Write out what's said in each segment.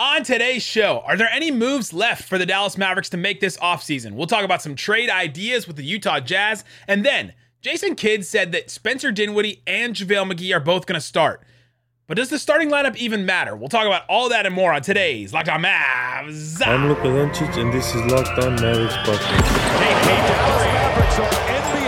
On today's show, are there any moves left for the Dallas Mavericks to make this offseason? We'll talk about some trade ideas with the Utah Jazz. And then Jason Kidd said that Spencer Dinwiddie and JaVale McGee are both going to start. But does the starting lineup even matter? We'll talk about all that and more on today's Locked On Mavs. I'm Luka Doncic, and this is Locked On Mavericks podcast. Hey, hey, Dallas Mavericks are NBA champions.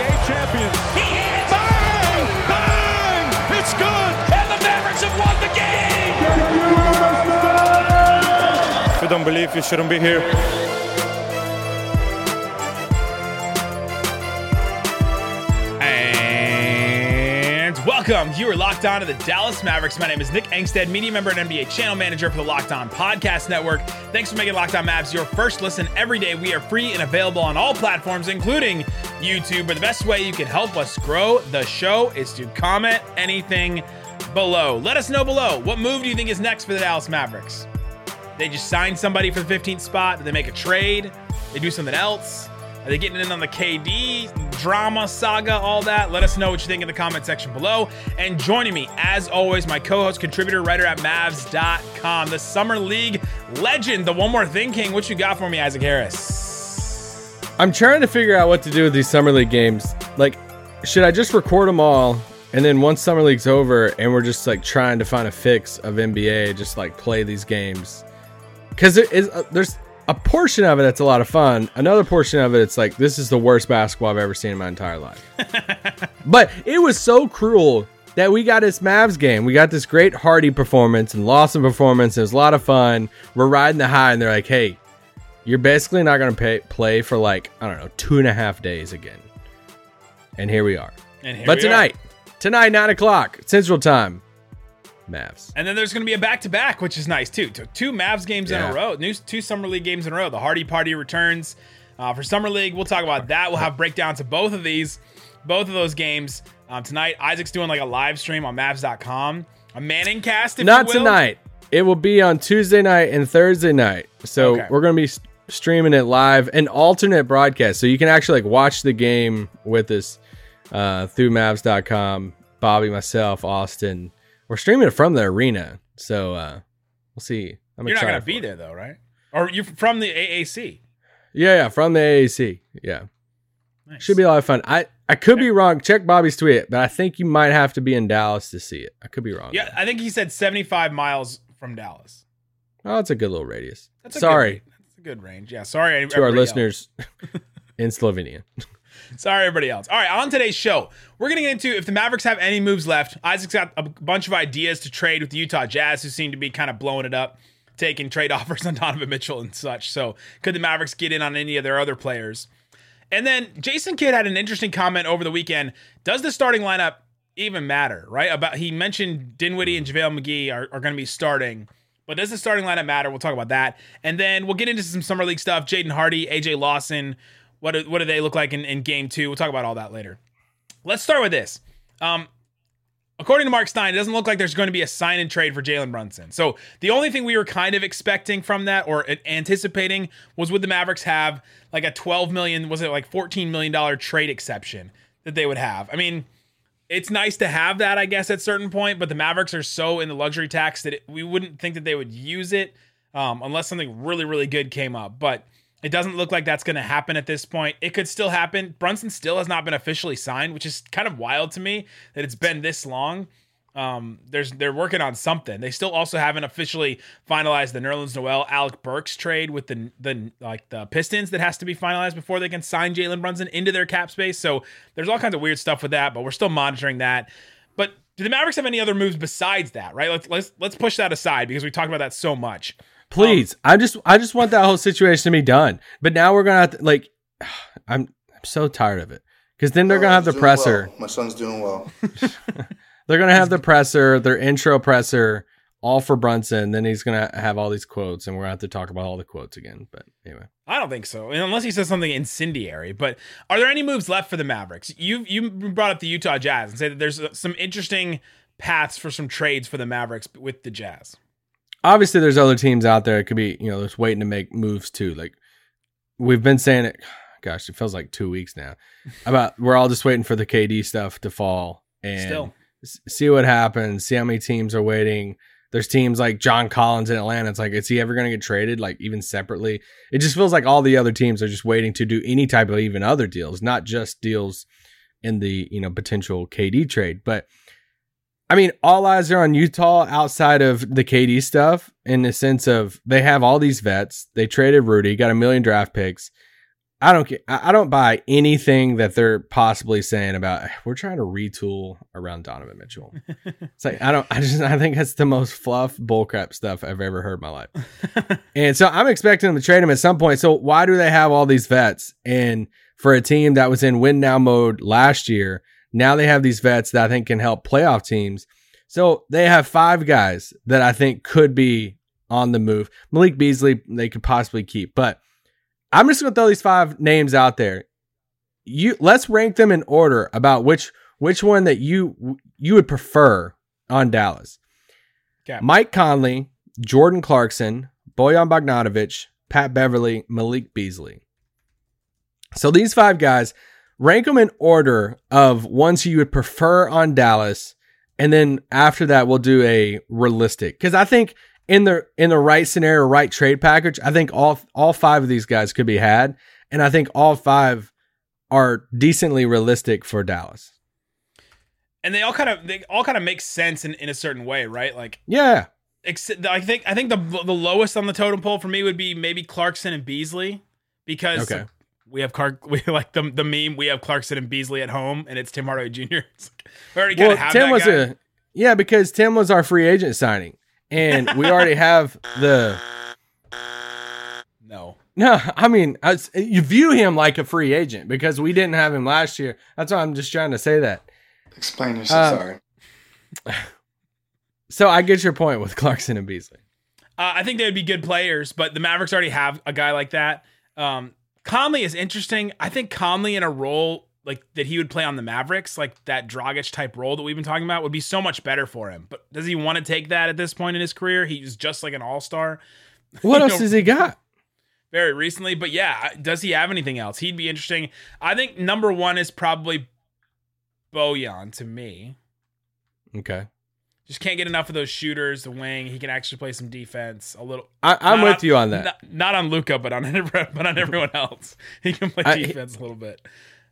Don't believe, you shouldn't be here. And welcome. You are locked on to the Dallas Mavericks. My name is Nick Angstadt, media member and NBA channel manager for the Locked On Podcast Network. Thanks for making Locked On Mavs your first listen every day. We are free and available on all platforms, including YouTube. But the best way you can help us grow the show is to comment anything below. Let us know below. What move do you think is next for the Dallas Mavericks? They just sign somebody for the 15th spot? They make a trade? They do something else? Are they getting in on the KD drama saga, all that? Let us know what you think in the comment section below. And joining me, as always, my co host, contributor, writer at Mavs.com, the Summer League legend, the One More Thing King. What you got for me, Isaac Harris? I'm trying to figure out what to do with these summer league games. Like, should I just record them all, and then once summer league's over, and we're just like trying to find a fix of NBA, just like play these games? Because there is uh, there's a portion of it that's a lot of fun. Another portion of it, it's like this is the worst basketball I've ever seen in my entire life. but it was so cruel that we got this Mavs game. We got this great Hardy performance and Lawson performance. It was a lot of fun. We're riding the high, and they're like, "Hey, you're basically not going to play for like I don't know two and a half days again." And here we are. And here but we are. tonight, tonight nine o'clock Central Time, Mavs. And then there's going to be a back to back, which is nice too. Two, Mavs games in a row, new two Summer League games in a row. The Hardy Party returns uh, for Summer League. We'll talk about that. We'll have breakdowns of both of these, both of those games um, tonight. Isaac's doing like a live stream on Mavs.com, a Manning cast. If Not you will. tonight. It will be on Tuesday night and Thursday night. So Okay. we're going to be streaming it live, an alternate broadcast. So you can actually like watch the game with us uh, through Mavs.com. Bobby, myself, Austin. We're streaming it from the arena. So uh, we'll see. I'm You're not to be it. there though, right? Or you're from the AAC. Yeah, yeah, from the AAC. Yeah. Nice. Should be a lot of fun. I, I could be wrong. Check Bobby's tweet, but I think you might have to be in Dallas to see it. I could be wrong. Yeah, I think he said 75 miles from Dallas. Oh, that's a good little radius. That's a Sorry Good, that's a good range. Yeah. Sorry to our listeners in Slovenia. Sorry, everybody else. All right, on today's show, we're going to get into if the Mavericks have any moves left. Isaac's got a bunch of ideas to trade with the Utah Jazz, who seem to be kind of blowing it up, taking trade offers on Donovan Mitchell and such. So, could the Mavericks get in on any of their other players? And then Jason Kidd had an interesting comment over the weekend. Does the starting lineup even matter, right? About he mentioned Dinwiddie and JaVale McGee are, are going to be starting. But does the starting lineup matter? We'll talk about that. And then we'll get into some summer league stuff. Jaden Hardy, AJ Lawson. What do, what do they look like in, in game two? We'll talk about all that later. Let's start with this. Um, according to Marc Stein, it doesn't look like there's going to be a sign and trade for Jalen Brunson. So the only thing we were kind of expecting from that or anticipating was would the Mavericks have like a 12 million, was it like 14 million dollar trade exception that they would have? I mean, it's nice to have that, I guess, at certain point, but the Mavericks are so in the luxury tax that it, we wouldn't think that they would use it um, unless something really, really good came up. But it doesn't look like that's going to happen at this point. It could still happen. Brunson still has not been officially signed, which is kind of wild to me that it's been this long. Um, there's they're working on something. They still also haven't officially finalized the Nerlens Noel Alec Burks trade with the the like the Pistons that has to be finalized before they can sign Jalen Brunson into their cap space. So there's all kinds of weird stuff with that, but we're still monitoring that. But do the Mavericks have any other moves besides that? Right? Let's let's let's push that aside because we talked about that so much. Please, I just I just want that whole situation to be done. But now we're gonna have to like, I'm I'm so tired of it because then they're gonna have the presser. well. My son's doing well. They're gonna have the presser, their intro presser, all for Brunson. Then he's gonna have all these quotes, and we're gonna have to talk about all the quotes again. But anyway, I don't think so, and unless he says something incendiary. But are there any moves left for the Mavericks? You you brought up the Utah Jazz and say that there's some interesting paths for some trades for the Mavericks with the Jazz. Obviously there's other teams out there that could be you know just waiting to make moves too. Like we've been saying it. Gosh, it feels like two weeks now. About we're all just waiting for the KD stuff to fall and Still. see what happens. See how many teams are waiting. There's teams like John Collins in Atlanta. It's like, is he ever going to get traded? Like even separately, it just feels like all the other teams are just waiting to do any type of even other deals, not just deals in the you know potential KD trade. But I mean, all eyes are on Utah outside of the KD stuff in the sense of they have all these vets. They traded Rudy, got a million draft picks. I don't I don't buy anything that they're possibly saying about we're trying to retool around Donovan Mitchell. it's like I don't I just I think that's the most fluff bullcrap stuff I've ever heard in my life. and so I'm expecting them to trade him at some point. So why do they have all these vets? And for a team that was in win now mode last year, now they have these vets that I think can help playoff teams. So they have five guys that I think could be on the move. Malik Beasley, they could possibly keep, but I'm just gonna throw these five names out there. You let's rank them in order about which which one that you you would prefer on Dallas. Okay. Mike Conley, Jordan Clarkson, Bojan Bogdanovic, Pat Beverley, Malik Beasley. So these five guys, rank them in order of ones you would prefer on Dallas, and then after that we'll do a realistic because I think in the in the right scenario, right trade package, I think all all five of these guys could be had, and I think all five are decently realistic for Dallas. And they all kind of they all kind of make sense in, in a certain way, right? Like Yeah, except I think I think the the lowest on the totem pole for me would be maybe Clarkson and Beasley because Okay. We have Clark we like the the meme we have Clarkson and Beasley at home and it's Tim Hardaway Jr. It's like, we already kind well, of have Tim that was guy. a yeah because Tim was our free agent signing, and we already have the. no. No, I mean, I was- you view him like a free agent because we didn't have him last year. That's why I'm just trying to say that. Explain yourself. Uh, sorry. So I get your point with Clarkson and Beasley. Uh, I think they would be good players, but the Mavericks already have a guy like that. Um, Conley is interesting. I think Conley in a role like that he would play on the Mavericks, like that Dragic type role that we've been talking about, would be so much better for him. But does he want to take that at this point in his career? He's just like an all star What else know- has he got? very recently. But yeah, does he have anything else? He'd be interesting. I think number one is probably Bojan to me. Okay, Just can't get enough of those shooters. The wing, he can actually play some defense a little. I, I'm Not with you on that. Not, not on Luka, but on but on everyone else. He can play defense a little bit.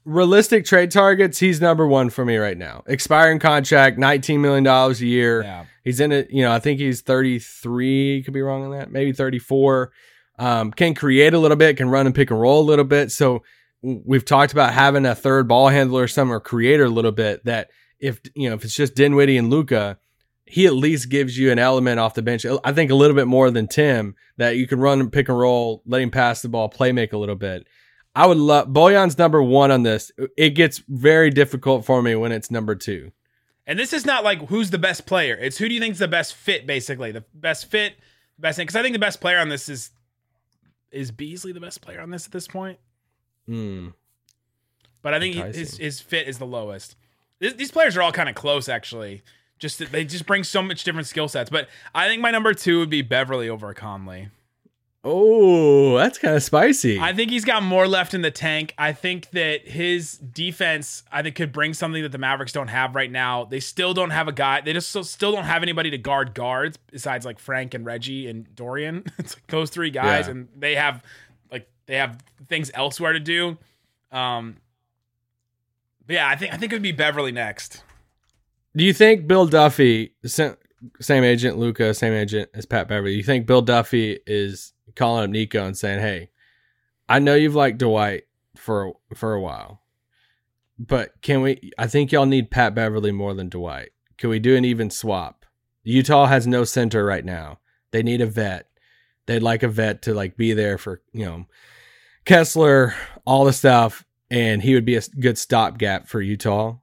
Realistic trade targets, he's number one for me right now. Expiring contract, nineteen million dollars a year. Yeah. He's in it. You know, I think he's 33. Could be wrong on that. Maybe 34. Um, can create a little bit. Can run and pick and roll a little bit. So we've talked about having a third ball handler or some or creator a little bit. That if you know if it's just Dinwiddie and Luka, he at least gives you an element off the bench. I think a little bit more than Tim that you can run and pick and roll, let him pass the ball, play make a little bit. I would love Bojan's number one on this. It gets very difficult for me when it's number two. And this is not like who's the best player. It's who do you think's the best fit, basically. The best fit, best thing. Because I think the best player on this is is Beasley the best player on this at this point. Hmm. But I think he- his his fit is the lowest. This, these players are all kind of close, actually. Just they just bring so much different skill sets. But I think my number two would be Beverley over Conley. Oh, that's kind of spicy. I think he's got more left in the tank. I think that his defense, I think, could bring something that the Mavericks don't have right now. They still don't have a guy. They just still, don't have anybody to guard guards besides like Frank and Reggie and Dorian. It's like those three guys, Yeah. and they have like they have things elsewhere to do. Um, but yeah, I think I think it would be Beverley next. Do you think Bill Duffy, same agent Luka, same agent as Pat Beverley, you think Bill Duffy is calling up Nico and saying, "Hey, I know you've liked Dwight for for a while, but can we? I think y'all need Pat Beverley more than Dwight. Can we do an even swap? Utah has no center right now. They need a vet. They'd like a vet to like be there for you know Kessler, all the stuff, and he would be a good stopgap for Utah."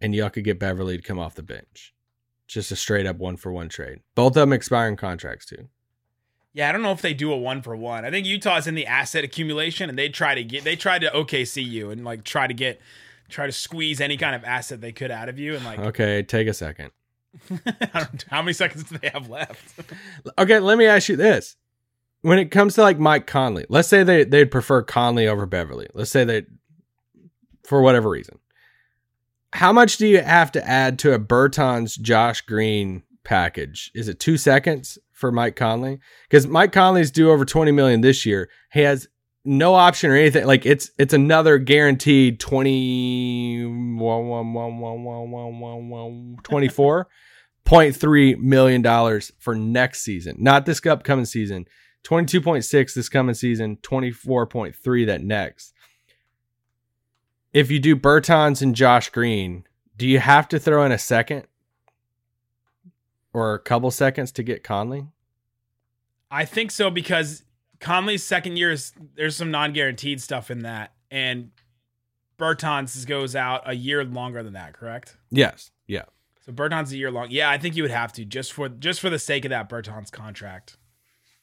And y'all could get Beverley to come off the bench. Just a straight up one for one trade. Both of them expiring contracts too. Yeah, I don't know if they do a one for one. I think Utah's in the asset accumulation, and they try to get they tried to OKC you and like try to get try to squeeze any kind of asset they could out of you, and like Okay, take a second. How many seconds do they have left? Okay, let me ask you this. When it comes to like Mike Conley, let's say they they'd prefer Conley over Beverley. Let's say they for whatever reason. How much do you have to add to a Bertans Josh Green package. Is it two seconds for Mike Conley? Because Mike Conley's due over 20 million this year. He has no option or anything. Like it's it's another guaranteed 24.3 million dollars for next season. Not this upcoming season. 22.6 this coming season, 24.3 that next. If you do Bertans and Josh Green, do you have to throw in a second or a couple seconds to get Conley? I think so because Conley's second year is there's some non-guaranteed stuff in that, and Bertans goes out a year longer than that. Correct? Yes. Yeah. So Bertans a year long. Yeah, I think you would have to just for just for the sake of that Bertans contract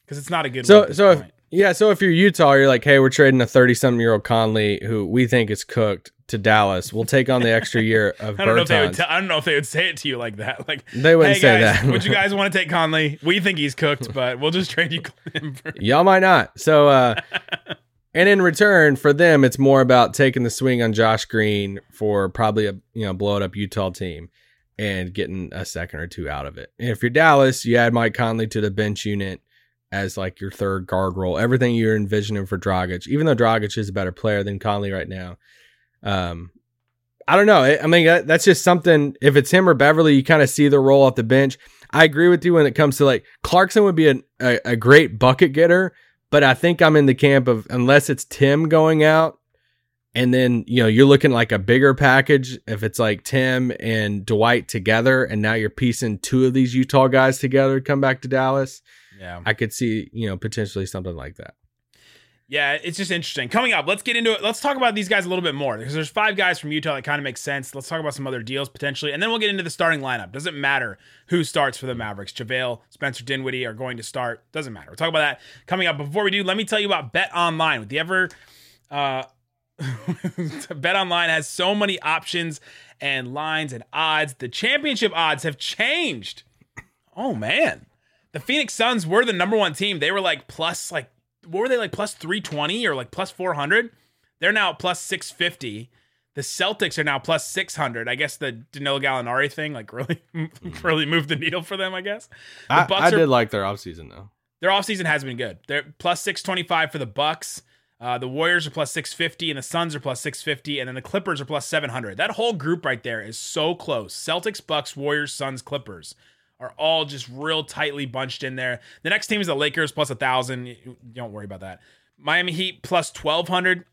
because it's not a good. one So so if, point. Yeah, so if you're Utah, you're like, hey, we're trading a 30 something year old Conley who we think is cooked to Dallas. We'll take on the extra year of I don't know if they would. T- I don't know if they would say it to you like that. Like They wouldn't hey say guys, that. would you guys want to take Conley? We think he's cooked, but we'll just trade you. for- Y'all might not. So, uh, and in return for them, it's more about taking the swing on Josh Green for probably a you know blow it up Utah team and getting a second or two out of it. And if you're Dallas, you add Mike Conley to the bench unit as like your third guard role. Everything you're envisioning for Dragic, even though Dragic is a better player than Conley right now. Um, I don't know. I mean, that- that's just something. If it's him or Beverley, you kind of see the role off the bench. I agree with you when it comes to like Clarkson would be a, a great bucket getter, but I think I'm in the camp of unless it's Tim going out, and then you know you're looking like a bigger package. If it's like Tim and Dwight together, and now you're piecing two of these Utah guys together to come back to Dallas, Yeah. I could see you know potentially something like that. Yeah, it's just interesting. Coming up, let's get into it. Let's talk about these guys a little bit more because there's five guys from Utah that kind of makes sense. Let's talk about some other deals potentially, and then we'll get into the starting lineup. Doesn't matter who starts for the Mavericks. JaVale, Spencer Dinwiddie are going to start. Doesn't matter. We'll talk about that coming up. Before we do, let me tell you about Bet Online. With the ever, uh, Bet Online has so many options and lines and odds. The championship odds have changed. Oh man, the Phoenix Suns were the number one team. They were like plus like what were they like plus 320 or like plus 400 they're now plus 650 the celtics are now plus 600 i guess the danilo gallinari thing like really really moved the needle for them i guess. The I, I are did like their offseason though. their offseason has been good. They're plus 625 for the bucks. Uh, the warriors are plus 650 and the suns are plus 650 and then the clippers are plus 700 that whole group right there is so close. Celtics bucks warriors suns clippers are all just real tightly bunched in there. The next team is the Lakers plus a thousand. Don't worry about that. Miami Heat plus twelve hundred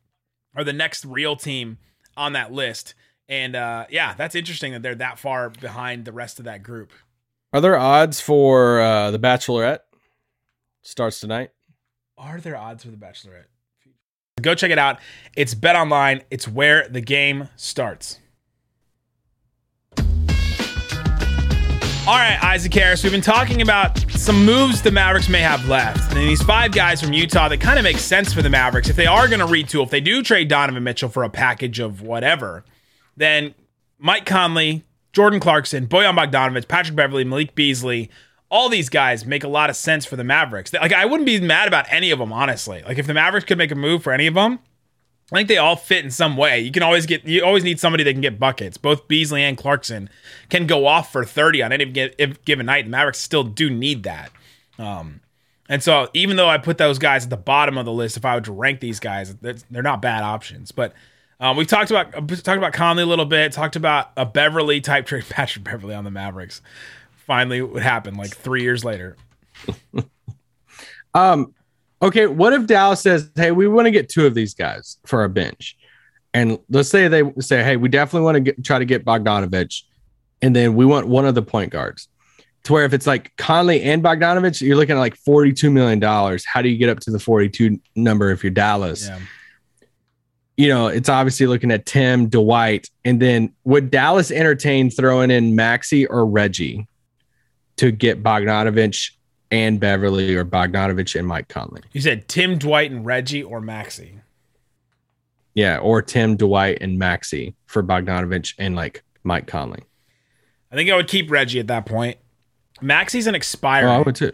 are the next real team on that list. And uh, yeah, that's interesting that they're that far behind the rest of that group. Are there odds for uh, the Bachelorette? Starts tonight. Are there odds for the Bachelorette? Go check it out. It's Bet Online. It's where the game starts. All right, Isaac Harris, we've been talking about some moves the Mavericks may have left. And these five guys from Utah that kind of make sense for the Mavericks. If they are going to retool, if they do trade Donovan Mitchell for a package of whatever, then Mike Conley, Jordan Clarkson, Bojan Bogdanovich, Patrick Beverley, Malik Beasley, all these guys make a lot of sense for the Mavericks. Like, I wouldn't be mad about any of them, honestly. Like, if the Mavericks could make a move for any of them, I think they all fit in some way. You can always get, you always need somebody that can get buckets. Both Beasley and Clarkson can go off for 30 on any given night. The Mavericks still do need that. Um, and so, even though I put those guys at the bottom of the list, if I to rank these guys, they're not bad options. But um, we talked about talked about Conley a little bit. Talked about a Beverley type trade, Patrick Beverly on the Mavericks. Finally, would happen like three years later. Um, okay, what if Dallas says, "Hey, we want to get two of these guys for our bench," and let's say they say, "Hey, we definitely want to get, try to get Bogdanovich, and then we want one of the point guards." To where if it's like Conley and Bogdanovich, you're looking at like forty-two million dollars. How do you get up to the forty-two number if you're Dallas? Yeah. You know, it's obviously looking at Tim, Dwight, and then would Dallas entertain throwing in Maxi or Reggie to get Bogdanovich and Beverley or Bogdanovich and Mike Conley? You said Tim, Dwight, and Reggie or Maxi. Yeah, or Tim, Dwight, and Maxi for Bogdanovich and like Mike Conley. I think I would keep Reggie at that point. Maxi's an Oh, expiring. I would too.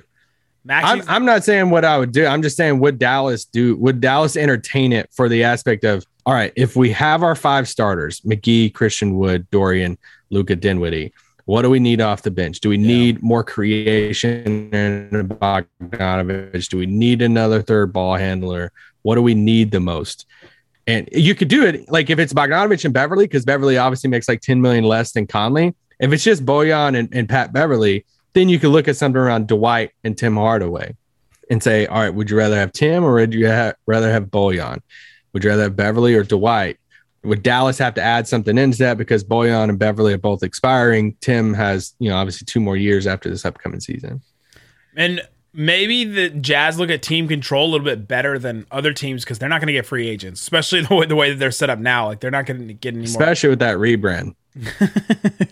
I'm, I'm not saying what I would do. I'm just saying would Dallas do? Would Dallas entertain it for the aspect of all right? If we have our five starters, McGee, Christian Wood, Dorian, Luka Dinwiddie, What do we need off the bench? Do we need more creation in Bogdanovich? Do we need another third ball handler? What do we need the most? And you could do it like if it's Bogdanovich and Beverley, because Beverley obviously makes like 10 million less than Conley. If it's just Bojan and, and Pat Beverley, then you could look at something around Dwight and Tim Hardaway and say, all right, would you rather have Tim or would you ha- rather have Bojan? Would you rather have Beverley or Dwight? Would Dallas have to add something into that because Bojan and Beverley are both expiring? Tim has, you know, obviously two more years after this upcoming season. And maybe the Jazz look at team control a little bit better than other teams because they're not going to get free agents, especially the way, the way that they're set up now. Like they're not going to get any more. Especially with that rebrand.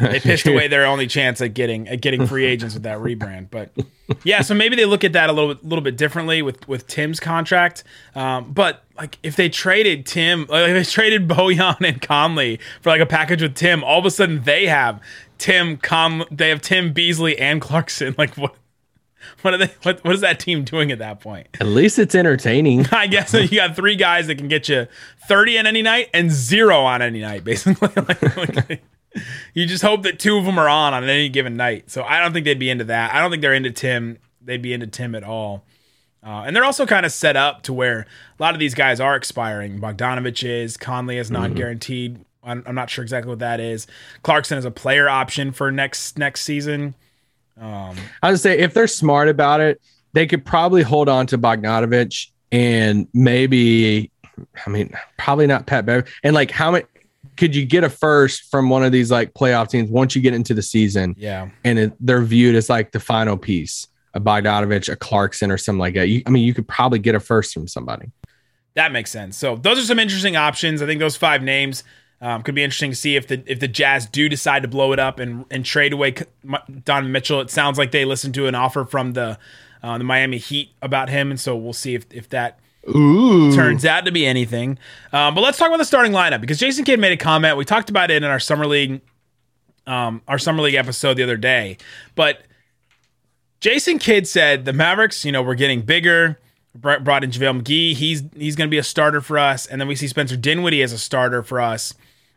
they pissed away their only chance at getting at getting free agents with that rebrand. But yeah, so maybe they look at that a little bit, little bit differently with with Tim's contract. Um, but like if they traded Tim, like if they traded Bojan and Conley for like a package with Tim, all of a sudden they have Tim Com, they have Tim Beasley and Clarkson. Like what? What are they? What, what is that team doing at that point? At least it's entertaining. I guess you got three guys that can get you thirty on any night and zero on any night, basically. like, like, you just hope that two of them are on on any given night. So I don't think they'd be into that. I don't think they're into Tim. They'd be into Tim at all. Uh, and they're also kind of set up to where a lot of these guys are expiring. Bogdanovich is, Conley is not guaranteed. I'm, I'm not sure exactly what that is. Clarkson is a player option for next next season. Um, I would say if they're smart about it, they could probably hold on to Bogdanovich and maybe, I mean, probably not Pat Bev. And like, how many could you get a first from one of these like playoff teams once you get into the season? yeah. And it, they're viewed as like the final piece, a Bogdanovich, a Clarkson, or something like that. You, I mean, you could probably get a first from somebody. That makes sense. So those are some interesting options. I think those five names um, could be interesting to see if the if the Jazz do decide to blow it up and and trade away Don Mitchell. It sounds like they listened to an offer from the uh, the Miami Heat about him, and so we'll see if if that Ooh. turns out to be anything. Um, but let's talk about the starting lineup because Jason Kidd made a comment. We talked about it in our summer league, um, our summer league episode the other day. But Jason Kidd said the Mavericks, you know, we're getting bigger. Brought in JaVale McGee. He's he's going to be a starter for us, and then we see Spencer Dinwiddie as a starter for us.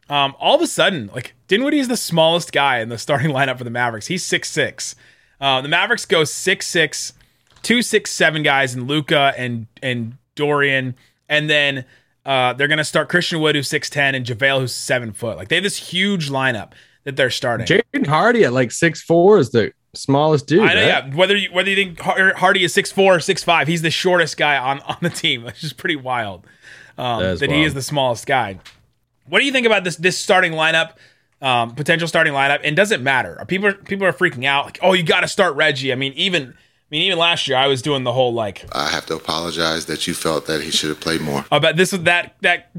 Um, all of a sudden, like Dinwiddie is the smallest guy in the starting lineup for the Mavericks. He's six six. Uh, the Mavericks go six six, two six seven guys in Luka and and Dorian, and then uh, they're gonna start Christian Wood who's six ten and JaVale who's seven foot. Like they have this huge lineup that they're starting. Jaden Hardy at like six four is the smallest dude. I know, right? yeah. Whether you whether you think Hardy is six four or six five, he's the shortest guy on on the team. which is pretty wild um, That that he is the smallest guy. What do you think about this this starting lineup? Um, potential starting lineup, and does it matter? Are people people are freaking out like, oh, you got to start Reggie. I mean, even I mean, even last year I was doing the whole like I have to apologize that you felt that he should have played more. about this that that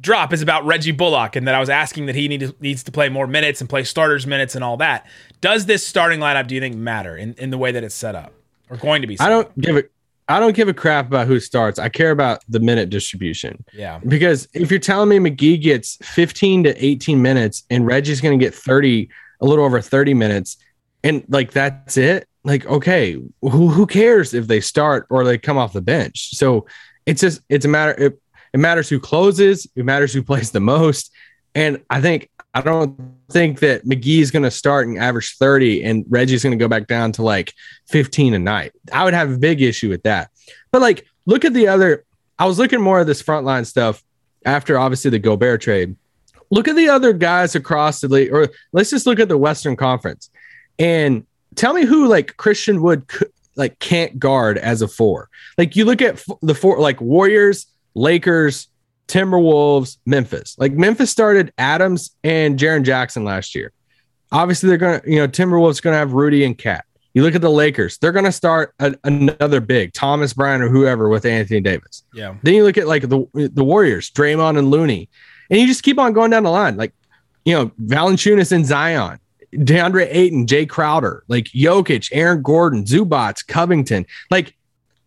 drop is about Reggie Bullock and that I was asking that he need, needs to play more minutes and play starters minutes and all that. Does this starting lineup do you think matter in, in the way that it's set up or going to be? Set I don't up? give a I don't give a crap about who starts. I care about the minute distribution. Yeah. Because if you're telling me McGee gets 15 to 18 minutes and Reggie's going to get 30, a little over 30 minutes, and like that's it, like, okay, who, who cares if they start or they come off the bench? So it's just, it's a matter, it, it matters who closes, it matters who plays the most. And I think, I don't think that McGee is going to start and average 30 and Reggie's going to go back down to like 15 a night. I would have a big issue with that. But like, look at the other, I was looking more of this frontline stuff after obviously the Gobert trade. Look at the other guys across the league, or let's just look at the Western Conference and tell me who like Christian Wood like can't guard as a four. Like you look at the four, like Warriors, Lakers, Timberwolves, Memphis. Like Memphis started Adams and Jaren Jackson last year. Obviously, they're gonna, you know, Timberwolves gonna have Rudy and KAT. You look at the Lakers; they're gonna start a, another big Thomas Bryant or whoever with Anthony Davis. Yeah. Then you look at like the the Warriors, Draymond and Looney, and you just keep on going down the line. Like, you know, Valanciunas and Zion, DeAndre Ayton, Jae Crowder, like Jokic, Aaron Gordon, Zubac, Covington. Like,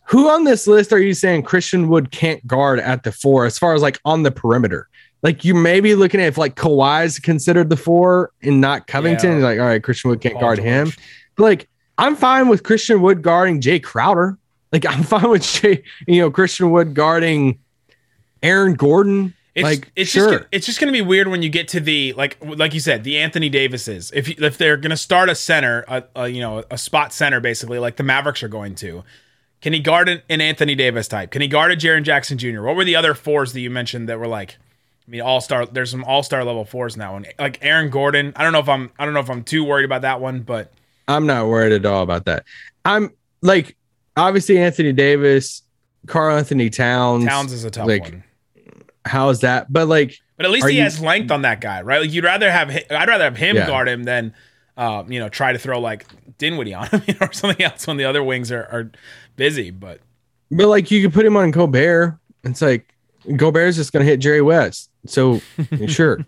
who on this list are you saying Christian Wood can't guard at the four as far as like on the perimeter? Like you may be looking at if like Kawhi's considered the four and not Covington. Yeah. Like, all right, Christian Wood can't Paul guard George. him. But like, I'm fine with Christian Wood guarding Jae Crowder. Like I'm fine with Jae, you know, Christian Wood guarding Aaron Gordon. It's, Like, it's sure. just it's just gonna be weird when you get to the like like you said the Anthony Davises if if they're gonna start a center a, a you know a spot center basically like the Mavericks are going to can he guard an, an Anthony Davis type can he guard a Jaren Jackson Jr. What were the other fours that you mentioned that were like I mean all star there's some all star level fours in that one like Aaron Gordon I don't know if I'm I don't know if I'm too worried about that one but I'm not worried at all about that. I'm like, obviously Anthony Davis, Karl Anthony Towns. Towns is a tough like, one. How is that? But like, But at least he you- has length on that guy, right? Like you'd rather have I'd rather have him Yeah. guard him than uh, you know try to throw like Dinwiddie on him you know, or something else when the other wings are, are busy. But but like you could put him on Gobert. It's like Gobert's just gonna hit Jerry West. So sure.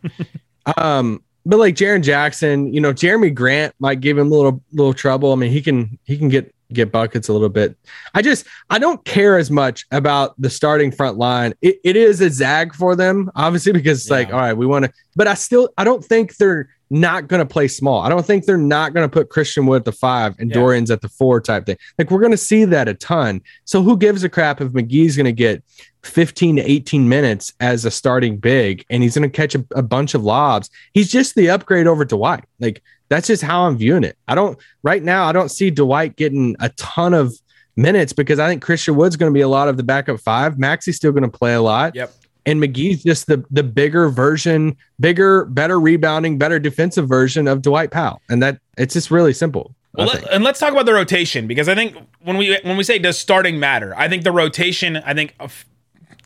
Um, but like Jaren Jackson, you know, Jerami Grant might give him a little little trouble. I mean, he can he can get get buckets a little bit. I just I don't care as much about the starting front line. It, it is a zag for them, obviously, because it's like, all right, we want to, but I still I don't think they're not going to play small. I don't think they're not going to put Christian Wood at the five and Yeah. Dorian's at the four type thing. Like we're going to see that a ton. So who gives a crap if McGee's going to get 15 to 18 minutes as a starting big and he's going to catch a, a bunch of lobs? He's just the upgrade over Dwight. Like that's just how I'm viewing it. I don't right now. I don't see Dwight getting a ton of minutes because I think Christian Wood's going to be a lot of the backup five. Maxi's still going to play a lot yep, and McGee's just the the bigger version, bigger, better rebounding, better defensive version of Dwight Powell, and that it's just really simple. Well, let, and let's talk about the rotation because I think when we when we say does starting matter, I think the rotation I think uh,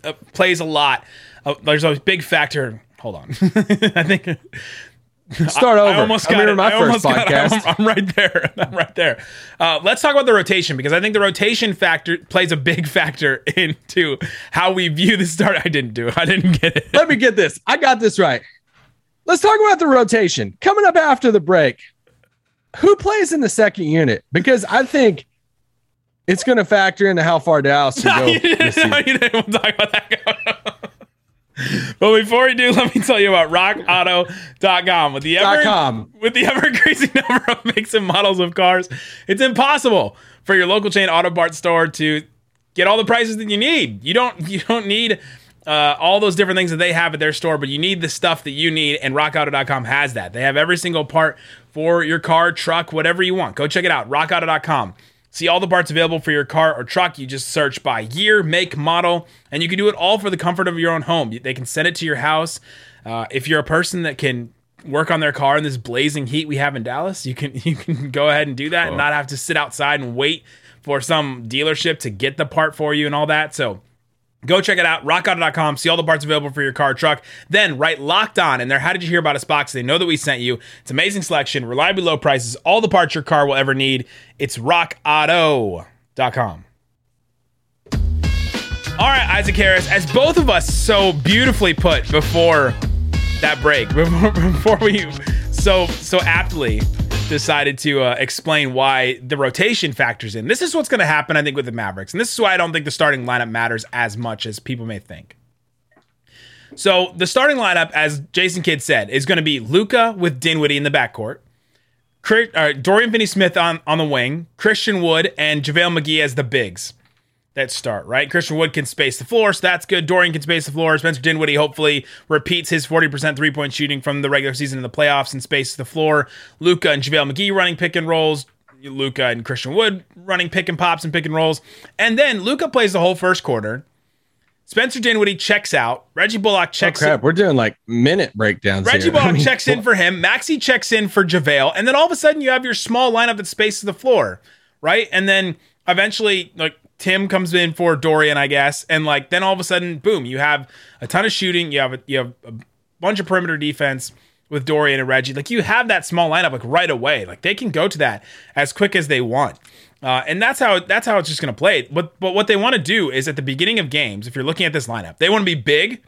uh, plays a lot. Uh, there's a big factor. Hold on, I think Start over. I almost I'm got here it. my I first podcast. I'm, I'm right there. I'm right there. Uh, let's talk about the rotation because I think the rotation factor plays a big factor into how we view the start. I didn't do it. I didn't get it. Let me get this. I got this right. Let's talk about the rotation coming up after the break. Who plays in the second unit? Because I think it's going to factor into how far Dallas can go. you this didn't, season. you didn't talk about that. but before we do, let me tell you about rockauto.com. With the ever, com. with the ever increasing number of makes and models of cars, it's impossible for your local chain auto parts store to get all the prices that you need. You don't you don't need uh, all those different things that they have at their store, but you need the stuff that you need, and rockauto.com has that. They have every single part for your car, truck, whatever you want. Go check it out, rockauto.com. See all the parts available for your car or truck. You just search by year, make, model, and you can do it all for the comfort of your own home. They can send it to your house. Uh, if you're a person that can work on their car in this blazing heat we have in Dallas, you can you can go ahead and do that and not have to sit outside and wait for some dealership to get the part for you and all that. So Go check it out, rockauto.com. See all the parts available for your car truck. Then write locked on in there. How did you hear about us box? They know that we sent you. It's amazing selection, reliably low prices, all the parts your car will ever need. It's rockauto.com. All right, Isaac Harris, as both of us so beautifully put before that break, before, before we so so aptly decided to uh, explain why the rotation factors in. This is what's going to happen, I think, with the Mavericks, and this is why I don't think the starting lineup matters as much as people may think. So the starting lineup, as Jason Kidd said, is going to be Luka with Dinwiddie in the backcourt. Chris, uh, Dorian Finney-Smith on, on the wing, Christian Wood and JaVale McGee as the bigs that start, right? Christian Wood can space the floor, so that's good. Dorian can space the floor. Spencer Dinwiddie hopefully repeats his 40% three point shooting from the regular season in the playoffs and spaces the floor. Luka and JaVale McGee running pick and rolls. Luka and Christian Wood running pick and pops and pick and rolls. And then Luka plays the whole first quarter. Spencer Dinwiddie checks out. Reggie Bullock Oh, checks crap. We're doing like minute breakdowns. Reggie here. Bullock I mean, checks in for him. Maxi checks in for JaVale. And then all of a sudden you have your small lineup that spaces the floor, right? And then eventually, like, Tim comes in for Dorian, I guess. And like then all of a sudden, boom, you have a ton of shooting. You have a, you have a bunch of perimeter defense with Dorian and Reggie. Like you have that small lineup like right away. Like they can go to that as quick as they want. Uh, and that's how that's how it's just going to play. But but what they want to do is at the beginning of games, if you're looking at this lineup, they want to be big,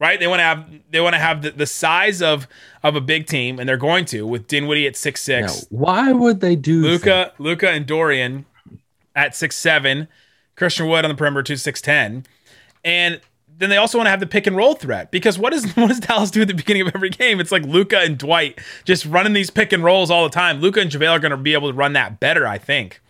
right? They want to have they want to have the, the size of of a big team, and they're going to with Dinwiddie at six now, six, why would they do? Luka Luka and Dorian at six seven, Christian Wood on the perimeter two six ten, and then they also want to have the pick and roll threat because what does what does Dallas do at the beginning of every game? It's like Luka and Dwight just running these pick and rolls all the time. Luka and JaVale are going to be able to run that better, I think.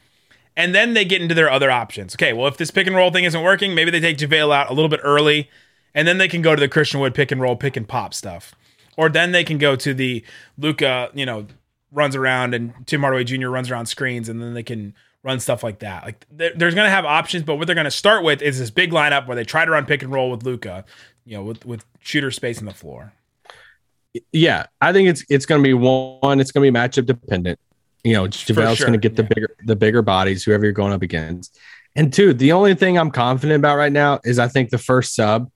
And then they get into their other options. Okay, well, if this pick and roll thing isn't working, maybe they take JaVale out a little bit early and then they can go to the Christian Wood pick and roll, pick and pop stuff, or then they can go to the Luka, you know, runs around and Tim Hardaway Jr. runs around screens, and then they can run stuff like that. Like they're, there's going to have options, but what they're going to start with is this big lineup where they try to run pick and roll with Luka, you know, with with shooter space in the floor. Yeah, I think it's it's going to be one. It's going to be matchup dependent. You know, JaVale's sure, going to get the yeah. bigger the bigger bodies, whoever you're going up against. And two, the only thing I'm confident about right now is I think the first sub,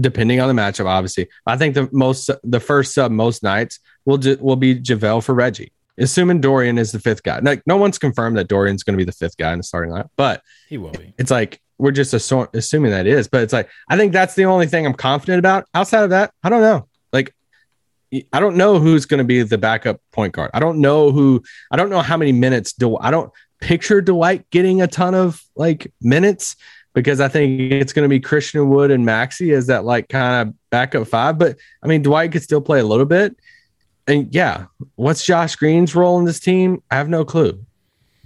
depending on the matchup, obviously, I think the most the first sub most nights will ju- will be JaVale for Reggie, assuming Dorian is the fifth guy. Like no one's confirmed that Dorian's going to be the fifth guy in the starting lineup, but He will be. it's like we're just assu- assuming that is. But it's like I think that's the only thing I'm confident about. Outside of that, I don't know. Like I don't know who's going to be the backup point guard. I don't know who. I don't know how many minutes. Do I don't picture Dwight getting a ton of like minutes because I think it's going to be Christian Wood and Maxi as that like kind of backup five. But I mean, Dwight could still play a little bit. And yeah, what's Josh Green's role in this team? I have no clue.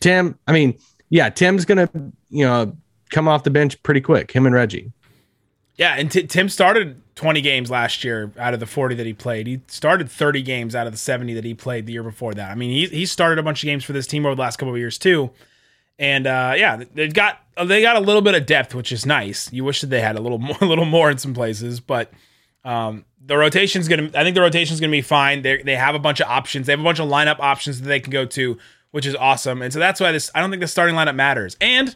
Tim, I mean, yeah, Tim's going to you know come off the bench pretty quick. Him and Reggie. Yeah, and T- Tim started 20 games last year out of the 40 that he played. He started 30 games out of the 70 that he played the year before that. I mean, he he started a bunch of games for this team over the last couple of years too. And uh, yeah, they got they got a little bit of depth, which is nice. You wish that they had a little more, a little more in some places, but um, the rotation's gonna. I think the rotation's gonna be fine. They they have a bunch of options. They have a bunch of lineup options that they can go to, which is awesome. And so that's why this. I don't think the starting lineup matters. And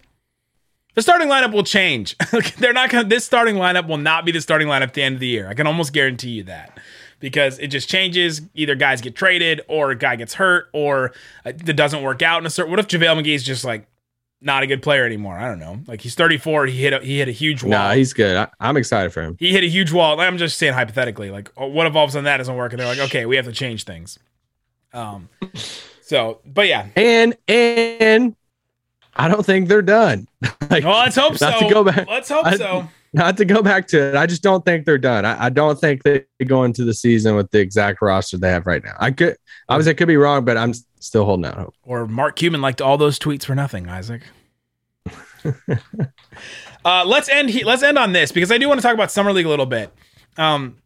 the starting lineup will change. They're not gonna. This starting lineup will not be the starting lineup at the end of the year. I can almost guarantee you that because it just changes. Either guys get traded, or a guy gets hurt, or uh, it doesn't work out in a certain. What if JaVale McGee is just like not a good player anymore? I don't know. Like he's 34. He hit a, he hit a huge wall. Nah, he's good. I, I'm excited for him. he hit a huge wall. I'm just saying hypothetically. Like oh, what if all of a sudden that doesn't work? And they're like, okay, we have to change things. Um. So, but yeah. And and I don't think they're done. like, Well, let's hope so. Not to go back- Let's hope I- so. not to go back to it. I just don't think they're done. I, I don't think they go into the season with the exact roster they have right now. I could obviously I could be wrong, but I'm still holding out hope. Or Mark Cuban liked all those tweets for nothing, Isaac. uh, let's end. He- let's end on this because I do want to talk about summer league a little bit. Um,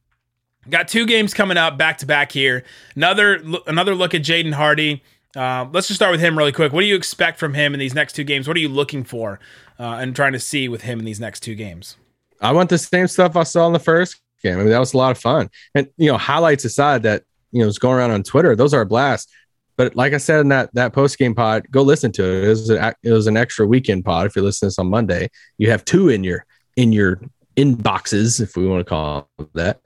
got two games coming up back to back here. Another another look at Jaden Hardy. Uh, let's just start with him really quick. What do you expect from him in these next two games? What are you looking for uh, and trying to see with him in these next two games? I want the same stuff I saw in the first game. I mean, that was a lot of fun. And you know, highlights aside that you know was going around on Twitter, those are a blast. But like I said in that that post game pod, go listen to it. It was an, it was an extra weekend pod. If you listen to this on Monday, you have two in your in your inboxes, if we want to call that.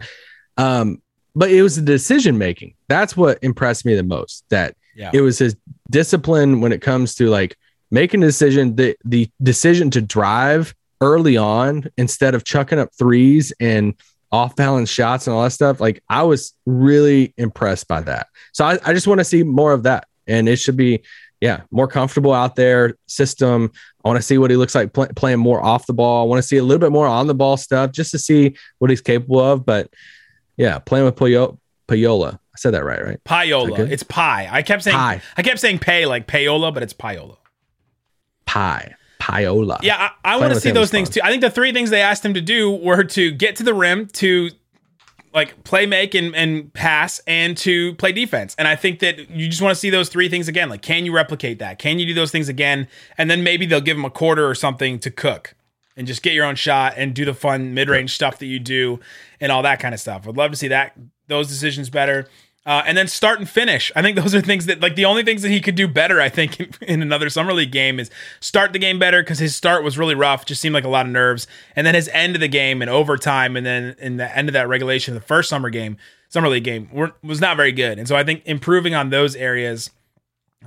Um, but it was the decision making. That's what impressed me the most. That Yeah. it was his discipline when it comes to like making a decision. The the decision to drive early on instead of chucking up threes and off balance shots and all that stuff. Like I was really impressed by that. So I, I just want to see more of that. And it should be, yeah, more comfortable out there system. I want to see what he looks like pl- playing more off the ball. I want to see a little bit more on the ball stuff just to see what he's capable of. But yeah, playing with Payo- Payola. I said that right, right? Payola. It's pie. I kept saying Pie. I kept saying pay like payola, but it's payola. Pie. Payola. Yeah, I, I want to see those things fun. too. I think the three things they asked him to do were to get to the rim, to like play make and, and pass, and to play defense. And I think that you just want to see those three things again. Like, can you replicate that? Can you do those things again? And then maybe they'll give him a quarter or something to cook and just get your own shot and do the fun mid range stuff that you do and all that kind of stuff. I'd love to see that those decisions better. Uh, and then start and finish. I think those are things that, like, the only things that he could do better, I think, in, in another summer league game is start the game better because his start was really rough, just seemed like a lot of nerves. And then his end of the game and overtime, and then in the end of that regulation, the first summer game, summer league game, were, was not very good. And so I think improving on those areas,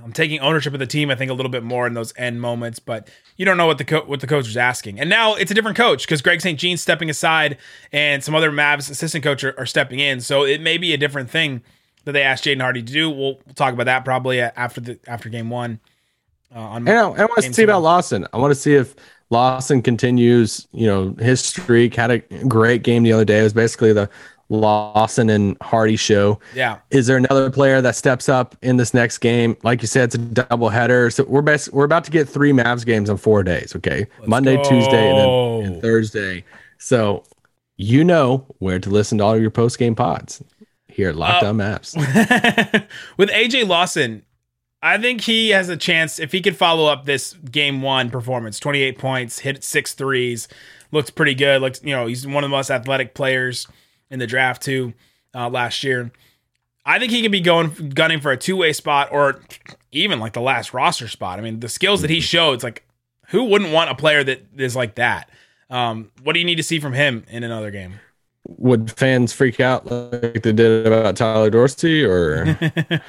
um, taking ownership of the team, I think a little bit more in those end moments, but you don't know what the co- what the coach was asking. And now it's a different coach because Greg St. Jean's stepping aside, and some other Mavs assistant coach are, are stepping in. So it may be a different thing that they asked Jaden Hardy to do. We'll, we'll talk about that probably after the after game one. Uh, on And I, I want to see about. Lawson. I want to see if Lawson continues, you know, his streak. Had a great game the other day. It was basically the Lawson and Hardy show. Yeah, Is there another player that steps up in this next game? Like you said, it's a double header. So we're best we're about to get three Mavs games on four days. Okay, Monday, Tuesday, and then and. Thursday. So you know where to listen to all your post game pods here at Locked On Mavs. With AJ Lawson, I think he has a chance if he could follow up this game one performance 28 points, hit six threes, looks pretty good. Looks, you know, he's one of the most athletic players in the draft, too, uh, last year. I think he could be going gunning for a two way spot or even like the last roster spot. I mean, the skills that he showed, it's like, who wouldn't want a player that is like that? Um, what do you need to see from him in another game? Would fans freak out like they did about Tyler Dorsey or? well,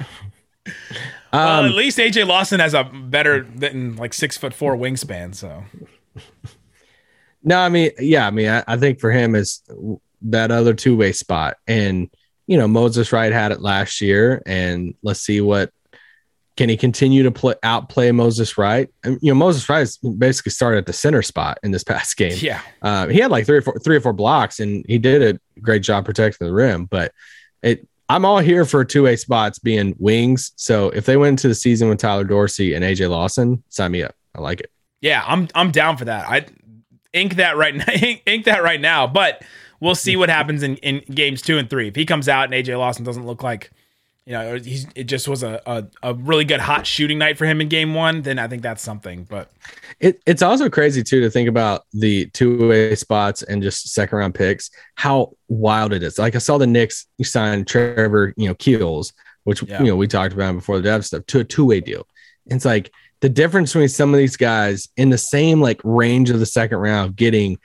Um, at least AJ Lawson has a better than like six foot four wingspan. So No, I mean, yeah, I mean, I, I think for him is that other two way spot, and you know, Moses Wright had it last year, and let's see what can he continue to play outplay Moses Wright. You know, Moses Wright basically started at the center spot in this past game. yeah, Uh, he had like three or four, three or four blocks, and he did a great job protecting the rim. But it, I'm all here for two way spots being wings. So if they went into the season with Tyler Dorsey and AJ Lawson, sign me up. I like it. yeah, I'm I'm down for that. I ink that right now. ink that right now. But we'll see what happens in, in games two and three. If he comes out and AJ Lawson doesn't look like, you know, he's it just was a, a, a really good hot shooting night for him in game one, then I think that's something. But It, it's also crazy too to think about the two way spots and just second round picks. How wild it is! Like I saw the Knicks sign Trevor, you know, Keels, which Yeah. you know we talked about before the dev stuff, to a two way deal. And it's like the difference between some of these guys in the same like range of the second round getting,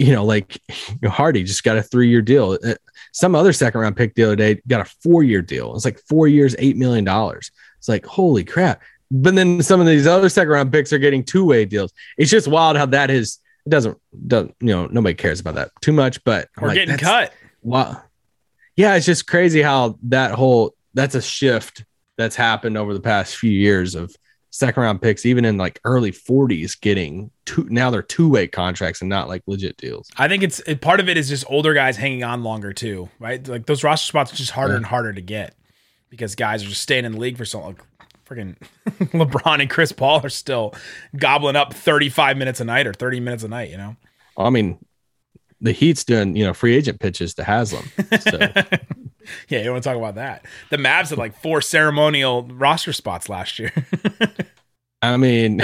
you know, like you know, Hardy just got a three year deal. Uh, Some other second round pick the other day got a four year deal. It's like four years, eight million dollars. It's like holy crap. But then some of these other second round picks are getting two way deals. It's just wild how that is. It doesn't doesn't you know nobody cares about that too much. But we're like, getting cut. Wow. Yeah, it's just crazy how that whole that's a shift that's happened over the past few years of second round picks, even in like early 40s, getting two now they're two way contracts and not like legit deals. I think it's it, part of it is just older guys hanging on longer too, right? Like those roster spots are just harder Yeah. and harder to get because guys are just staying in the league for so long. Freaking LeBron and Chris Paul are still gobbling up 35 minutes a night or 30 minutes a night, you know? I mean, the Heat's doing, you know, free agent pitches to Haslem. So Yeah, you want to talk about that. The Mavs had like four ceremonial roster spots last year. I mean,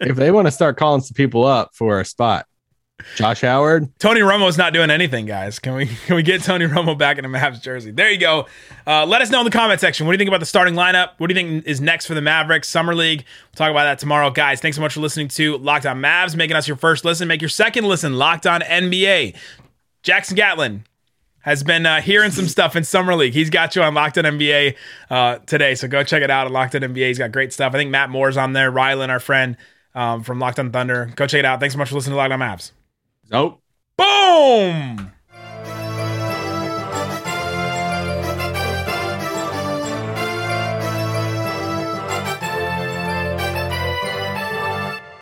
if they want to start calling some people up for a spot, Josh Howard, Tony Romo's not doing anything, guys. Can we can we get Tony Romo back in a Mavs jersey? There you go. Uh, let us know in the comment section. What do you think about the starting lineup? What do you think is next for the Mavericks Summer League? We'll talk about that tomorrow, guys. Thanks so much for listening to Locked On Mavs, making us your first listen. Make your second listen Locked On NBA. Jackson Gatlin has been uh, hearing some stuff in Summer League. He's got you on Locked On NBA uh, today, so go check it out on Locked On NBA. He's got great stuff. I think Matt Moore's on there. Rylan, our friend um, from Locked On Thunder. Go check it out. Thanks so much for listening to Locked On Mavs. oh, Boom!